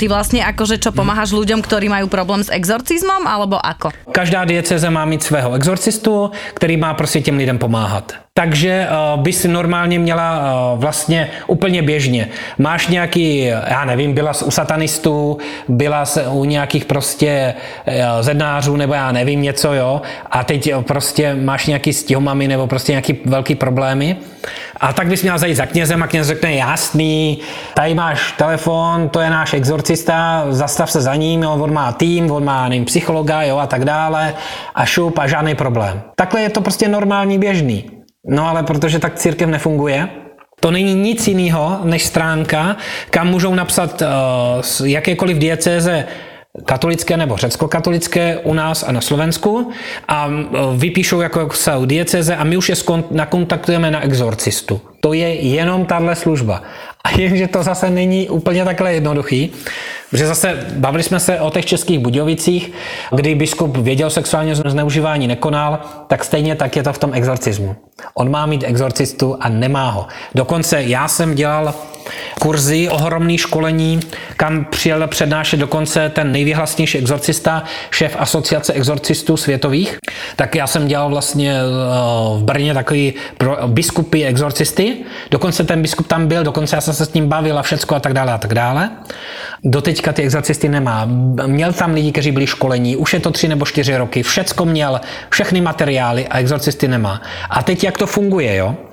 Ty vlastne akože čo pomáhaš ľuďom, ktorí majú problém s exorcizmom, alebo ako? Každá dieceze má mít svého exorcistu, který má prostě těm lidem pomáhat. Takže uh, by si normálně měla uh, vlastně úplně běžně. Máš nějaký, já nevím, byla u satanistů, byla se u nějakých prostě uh, zednářů, nebo já nevím něco, jo, a teď prostě máš nějaký stihomamy nebo prostě nějaký velký problémy. A tak bys měla zajít za knězem a kněz řekne, jasný, tady máš telefon, to je náš exorcista, zastav se za ním, jo, on má tým, on má nevím, psychologa jo, a tak dále a šup a žádný problém. Takhle je to prostě normální běžný. No ale protože tak církev nefunguje, to není nic jiného než stránka, kam můžou napsat uh, jakékoliv diecéze katolické nebo řecko-katolické u nás a na Slovensku a vypíšou jako jsou dieceze a my už je nakontaktujeme na exorcistu. To je jenom tahle služba. A jenže to zase není úplně takhle jednoduchý, protože zase bavili jsme se o těch českých Budějovicích, kdy biskup věděl o sexuálním zneužívání, nekonal, tak stejně tak je to v tom exorcismu. On má mít exorcistu a nemá ho. Dokonce já jsem dělal kurzy, ohromný školení, kam přijel přednášet dokonce ten nejvyhlasnější exorcista, šéf asociace exorcistů světových. Tak já jsem dělal vlastně eh, v Brně takový biskupy exorcisty. Dokonce ten biskup tam byl, dokonce já jsem se s ním bavil a všecko a tak dále a tak dále. Doteďka ty exorcisty nemá. Měl tam lidi, kteří byli školení, už je to tři nebo čtyři roky, všecko měl, všechny materiály a exorcisty nemá. A teď jak to funguje, jo?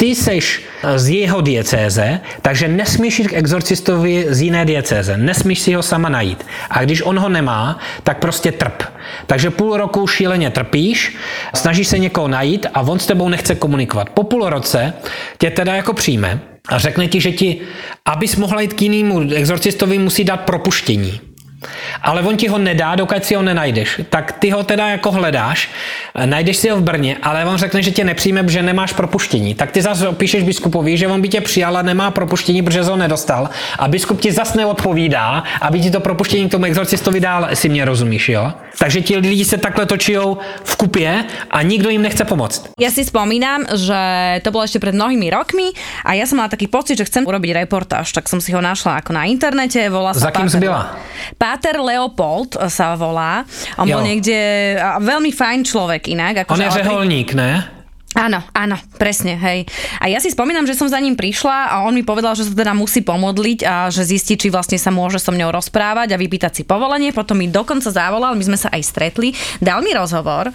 Ty seš z jeho diecéze, takže nesmíš jít k exorcistovi z jiné diecéze. Nesmíš si ho sama najít. A když on ho nemá, tak prostě trp. Takže půl roku šíleně trpíš, snažíš se někoho najít a on s tebou nechce komunikovat. Po půl roce tě teda jako přijme a řekne ti, že ti, abys mohla jít k jinému exorcistovi, musí dát propuštění. Ale on ti ho nedá, dokud si ho nenajdeš. Tak ty ho teda jako hledáš, najdeš si ho v Brně, ale on řekne, že tě nepřijme, že nemáš propuštění. Tak ty zase píšeš biskupovi, že on by tě přijal a nemá propuštění, protože ho nedostal. A biskup ti zase neodpovídá, aby ti to propuštění k tomu exorcistovi dál, si mě rozumíš, jo? Takže ti lidi se takhle točí v kupě a nikdo jim nechce pomoct. Já si vzpomínám, že to bylo ještě před mnohými rokmi a já jsem mala taký pocit, že chcem urobiť reportáž, tak jsem si ho našla jako na internete, volá Za kým byla? Páter Leopold sa volá. On jo. bol niekde, veľmi fajn človek inak. Ako On je řeholník, ne? Áno, áno, presne, hej. A ja si spomínam, že som za ním prišla a on mi povedal, že sa teda musí pomodliť a že zistí, či vlastne sa môže so mňou rozprávať a vypýtať si povolenie. Potom mi dokonca zavolal, my sme sa aj stretli, dal mi rozhovor,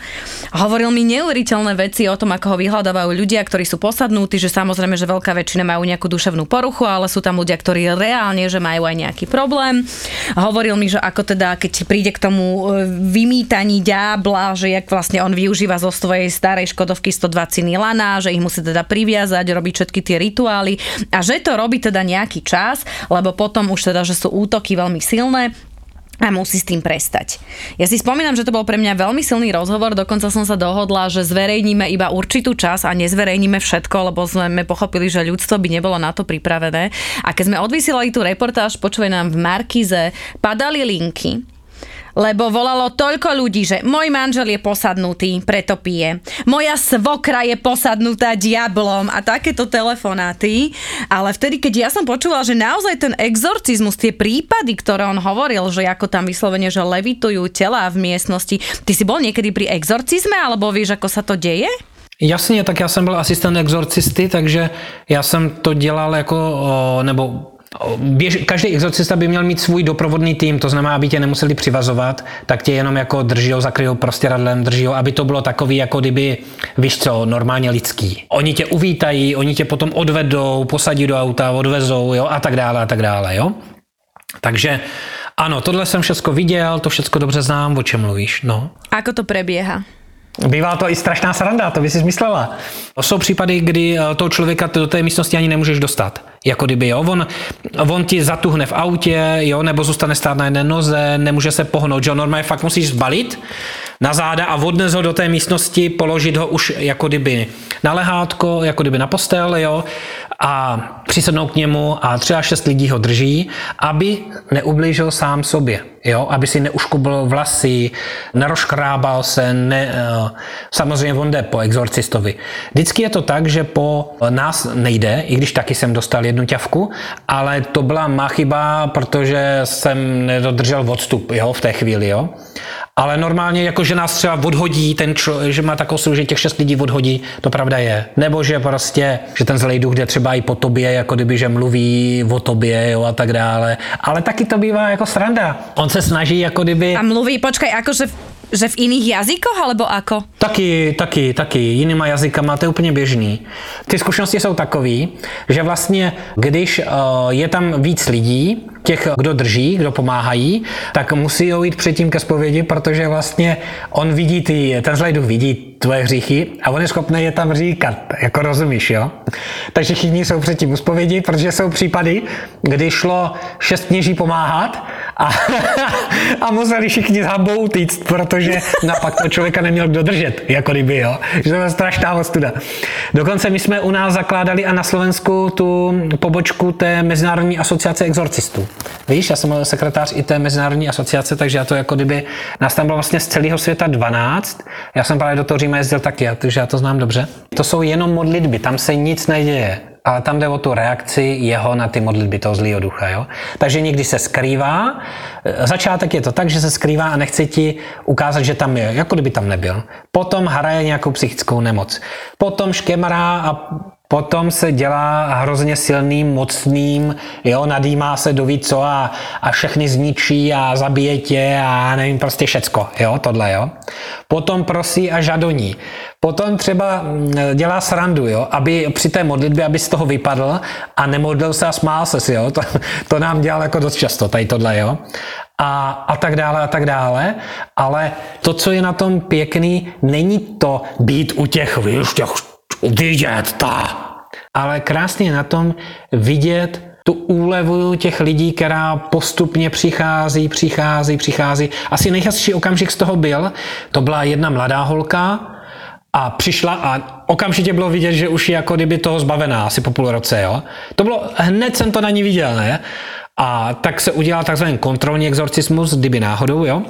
hovoril mi neuveriteľné veci o tom, ako ho vyhľadávajú ľudia, ktorí sú posadnutí, že samozrejme, že veľká väčšina majú nejakú duševnú poruchu, ale sú tam ľudia, ktorí reálne, že majú aj nejaký problém. Hovoril mi, že ako teda, keď príde k tomu e, vymýtaní ďábla, že jak vlastne on využíva zo svojej starej Škodovky 120 vaciny lana, že ich musí teda priviazať, robiť všetky tie rituály a že to robí teda nejaký čas, lebo potom už teda, že sú útoky veľmi silné, a musí s tým prestať. Ja si spomínam, že to bol pre mňa veľmi silný rozhovor, dokonca som sa dohodla, že zverejníme iba určitú čas a nezverejníme všetko, lebo sme pochopili, že ľudstvo by nebolo na to pripravené. A keď sme odvysielali tú reportáž, počúvaj nám v Markize, padali linky lebo volalo toľko ľudí, že môj manžel je posadnutý, preto pije. Moja svokra je posadnutá diablom a takéto telefonáty. Ale vtedy, keď ja som počúvala, že naozaj ten exorcizmus, tie prípady, ktoré on hovoril, že ako tam vyslovene, že levitujú tela v miestnosti. Ty si bol niekedy pri exorcizme, alebo vieš, ako sa to deje? Jasně, tak já jsem byl asistent exorcisty, takže já jsem to dělal jako, nebo Běž, každý exorcista by měl mít svůj doprovodný tým, to znamená, aby tě nemuseli přivazovat, tak tě jenom jako držijou, zakryjou prostěradlem, držijou, aby to bylo takový, jako kdyby, víš co, normálně lidský. Oni tě uvítají, oni tě potom odvedou, posadí do auta, odvezou, jo, a tak dále, a tak dále, jo. Takže ano, tohle jsem všechno viděl, to všechno dobře znám, o čem mluvíš, no. Ako to prebieha? Bývá to i strašná sranda, to by si myslela. Jsou případy, kdy eh, toho člověka do té místnosti ani nemůžeš dostat. Jako kdyby, jo, on, on ti zatuhne v autě, jo, nebo zůstane stát na jedné noze, nemůže se pohnout, jo, normálně fakt musíš zbalit na záda a odnes ho do té místnosti, položit ho už jako kdyby na lehátko, jako kdyby na postel, jo, a přisednout k němu a třeba šest lidí ho drží, aby neublížil sám sobě. jo, aby si neuškubil vlasy, neroškrábal se, ne, eh, samozřejmě on jde po exorcistovi. Vždycky je to tak, že po nás nejde, i když taky jsem dostal jednu ťavku, ale to byla má chyba, protože jsem nedodržel odstup jo, v té chvíli. Jo. Ale normálně, jako že nás třeba odhodí, ten člo, že má takovou silu, že těch šest lidí odhodí, to pravda je. Nebo že prostě, že ten zlej duch jde třeba i po tobě, jako kdyby, že mluví o tobě jo, a tak dále. Ale taky to bývá jako sranda. On se snaží jako kdyby... A mluví, počkaj, akože že v iných jazykoch, alebo ako? Taky, taky, taky. Jinýma jazykama, to je úplně běžný. Ty zkušenosti jsou takové, že vlastně, když uh, je tam víc lidí, těch, kdo drží, kdo pomáhají, tak musí jít předtím ke zpovědi, protože vlastně on vidí ty, ten zlej duch vidí tvoje hříchy a on je schopný je tam říkat, jako rozumíš, jo? Takže všichni jsou předtím u zpovědi, protože jsou případy, kdy šlo šest kněží pomáhat a, a museli všichni s hambou utíct, protože napak to člověka neměl kdo držet, jako kdyby, jo? Že to byla strašná ostuda. Dokonce my jsme u nás zakládali a na Slovensku tu pobočku té Mezinárodní asociace exorcistů. Víš, já jsem sekretář i té Mezinárodní asociace, takže já to jako kdyby, nás tam bylo vlastně z celého světa 12, já jsem právě do toho Říma jezdil taky, takže já to znám dobře. To jsou jenom modlitby, tam se nic neděje ale tam jde o tu reakci jeho na ty modlitby toho zlého ducha. Jo? Takže někdy se skrývá. Začátek je to tak, že se skrývá a nechce ti ukázat, že tam je, jako kdyby tam nebyl. Potom hraje nějakou psychickou nemoc. Potom škemrá a potom se dělá hrozně silným, mocným, jo, nadýmá se do co a, a všechny zničí a zabije tě a nevím, prostě všecko, jo, tohle, jo. Potom prosí a žadoní. Potom třeba mm, dělá srandu, jo, aby při té modlitbě, aby z toho vypadl a nemodlil se a smál se si, jo. To, to nám dělal jako dost často, tady tohle, jo a, a tak dále a tak dále, ale to, co je na tom pěkný, není to být u těch, víš, těch vidět ta. Ale krásně na tom vidět tu úlevu těch lidí, která postupně přichází, přichází, přichází. Asi nejhezčí okamžik z toho byl, to byla jedna mladá holka, a přišla a okamžitě bylo vidět, že už je jako kdyby toho zbavená, asi po půl roce, jo. To bylo, hned jsem to na ní viděl, ne? A tak se udělal takzvaný kontrolní exorcismus, kdyby náhodou, jo.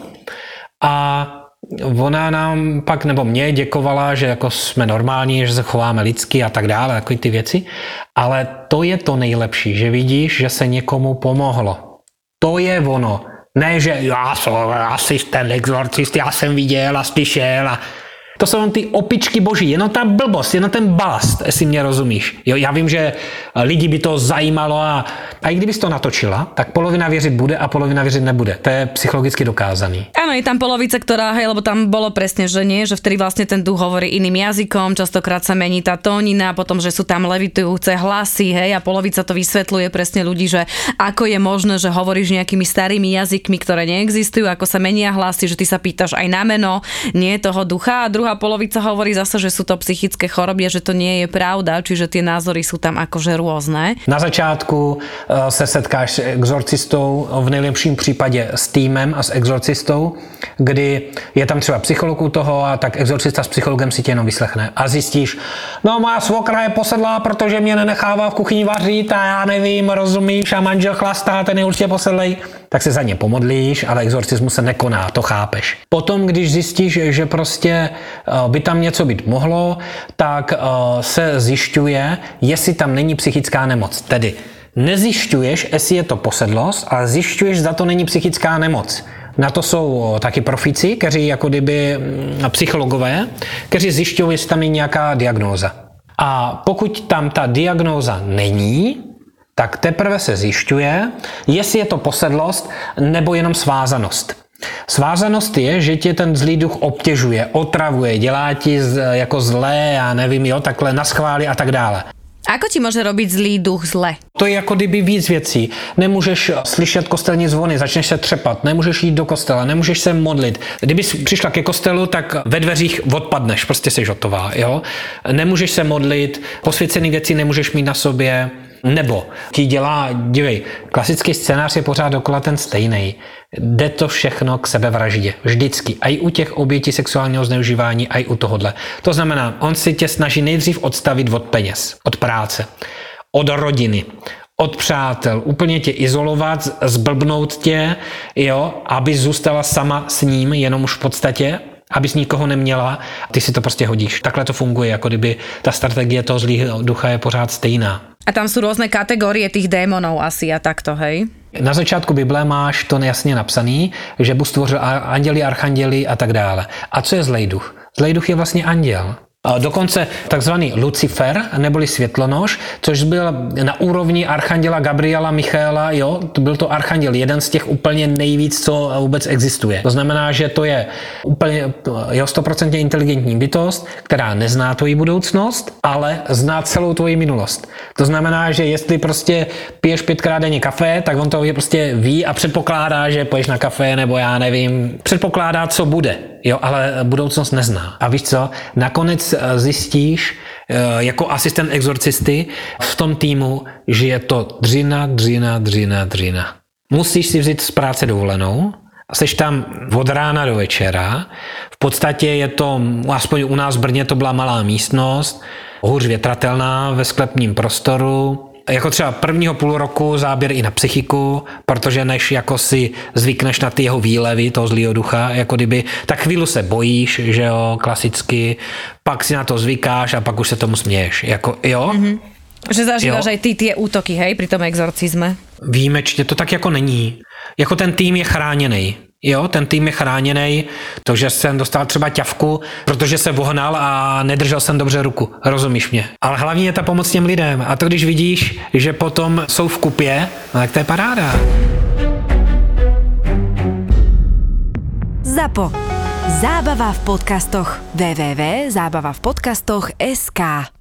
A ona nám pak, nebo mě děkovala, že jako jsme normální, že se chováme lidsky a tak dále, jako ty věci. Ale to je to nejlepší, že vidíš, že se někomu pomohlo. To je ono. Ne, že já jsem asi ten exorcist, já jsem viděl a slyšel a to jsou ty opičky boží, jenom ta blbost, jenom ten balast, jestli mě rozumíš. Jo, já vím, že lidi by to zajímalo a, a i kdybys to natočila, tak polovina věřit bude a polovina věřit nebude. To je psychologicky dokázaný. Áno, je tam polovica, ktorá, hej, lebo tam bolo presne, že nie, že vtedy vlastne ten duch hovorí iným jazykom, častokrát sa mení tá tónina, potom, že sú tam levitujúce hlasy, hej, a polovica to vysvetľuje presne ľudí, že ako je možné, že hovoríš nejakými starými jazykmi, ktoré neexistujú, ako sa menia hlasy, že ty sa pýtaš aj na meno, nie toho ducha a druhá polovica hovorí zase, že sú to psychické choroby že to nie je pravda, čiže tie názory sú tam akože rôzne. Na začátku eh, se setkáš s exorcistou, v nejlepším případě s týmem a s exorcistou, kdy je tam třeba psycholog u toho a tak exorcista s psychologem si tě jenom vyslechne a zjistíš, no má svokra je posedlá, protože mě nenechává v kuchyni vařit a já nevím, rozumíš a manžel chlastá, ten je určitě posedlej, tak se za ně pomodlíš, ale exorcismus se nekoná, to chápeš. Potom, když zjistíš, že prostě by tam něco být mohlo, tak eh, se zjišťuje, jestli tam není psychická nemoc. Tedy nezjišťuješ, jestli je to posedlost, ale zjišťuješ, zda to není psychická nemoc. Na to jsou taky profici, kteří jako kdyby mm, psychologové, kteří zjišťují, jestli tam je nějaká diagnóza. A pokud tam ta diagnóza není, tak teprve se zjišťuje, jestli je to posedlost nebo jenom svázanost. Svázanost je, že tě ten zlý duch obtěžuje, otravuje, dělá ti z, jako zlé, já nevím, jo, takhle naschváli a tak dále. Ako ti může robit zlý duch zle? To je jako kdyby víc věcí. Nemůžeš slyšet kostelní zvony, začneš se třepat, nemůžeš jít do kostela, nemůžeš se modlit. Kdyby přišla ke kostelu, tak ve dveřích odpadneš, prostě jsi hotová, jo. Nemůžeš se modlit, posvěcený věci nemůžeš mít na sobě, nebo ti dělá, dívej, klasický scénář je pořád dokola ten stejný. Jde to všechno k sebevraždě. Vždycky. A i u těch obětí sexuálního zneužívání, a i u tohohle. To znamená, on si tě snaží nejdřív odstavit od peněz, od práce, od rodiny, od přátel, úplně tě izolovat, zblbnout tě, jo, aby zůstala sama s ním, jenom už v podstatě, abys nikoho neměla, ty si to prostě hodíš. Takhle to funguje, jako kdyby ta strategie toho zlého ducha je pořád stejná. A tam jsou různé kategorie těch démonů asi a takto, hej? Na začátku Bible máš to jasně napsaný, že Bůh stvořil anděli, archanděli a tak dále. A co je zlej duch? Zlej duch je vlastně anděl. Dokonce takzvaný Lucifer, neboli světlonož, což byl na úrovni archanděla Gabriela Michaela, jo, to byl to archanděl, jeden z těch úplně nejvíc, co vůbec existuje. To znamená, že to je úplně, jo, stoprocentně inteligentní bytost, která nezná tvoji budoucnost, ale zná celou tvoji minulost. To znamená, že jestli prostě piješ pětkrát denně kafe, tak on to prostě ví a předpokládá, že poješ na kafe, nebo já nevím, předpokládá, co bude. Jo, ale budoucnost nezná. A víš co? Nakonec eh, zjistíš, eh, jako asistent exorcisty v tom týmu, že je to dřina, dřina, dřina, dřina. Musíš si vzít z práce dovolenou, Seš tam od rána do večera. V podstatě je to, aspoň u nás v Brně to byla malá místnost, hůř větratelná ve sklepním prostoru, jako třeba prvního půl roku záběr i na psychiku, protože než jako si zvykneš na ty jeho výlevy, toho zlýho ducha, jako kdyby, tak chvíli se bojíš, že jo, klasicky, pak si na to zvykáš a pak už se tomu směješ, jako jo. Mm-hmm. Že zažíváš aj ty ty útoky, hej, pri tom exorcizme? Výjimečně, to tak jako není. Jako ten tým je chráněný. Jo, ten tým je chráněný, to, že jsem dostal třeba ťavku, protože se vohnal a nedržel jsem dobře ruku. Rozumíš mě? Ale hlavně je ta pomoc těm lidem. A to, když vidíš, že potom jsou v kupě, no tak to je paráda. ZAPO. Zábava v podcastoch. www.zábavavpodcastoch.sk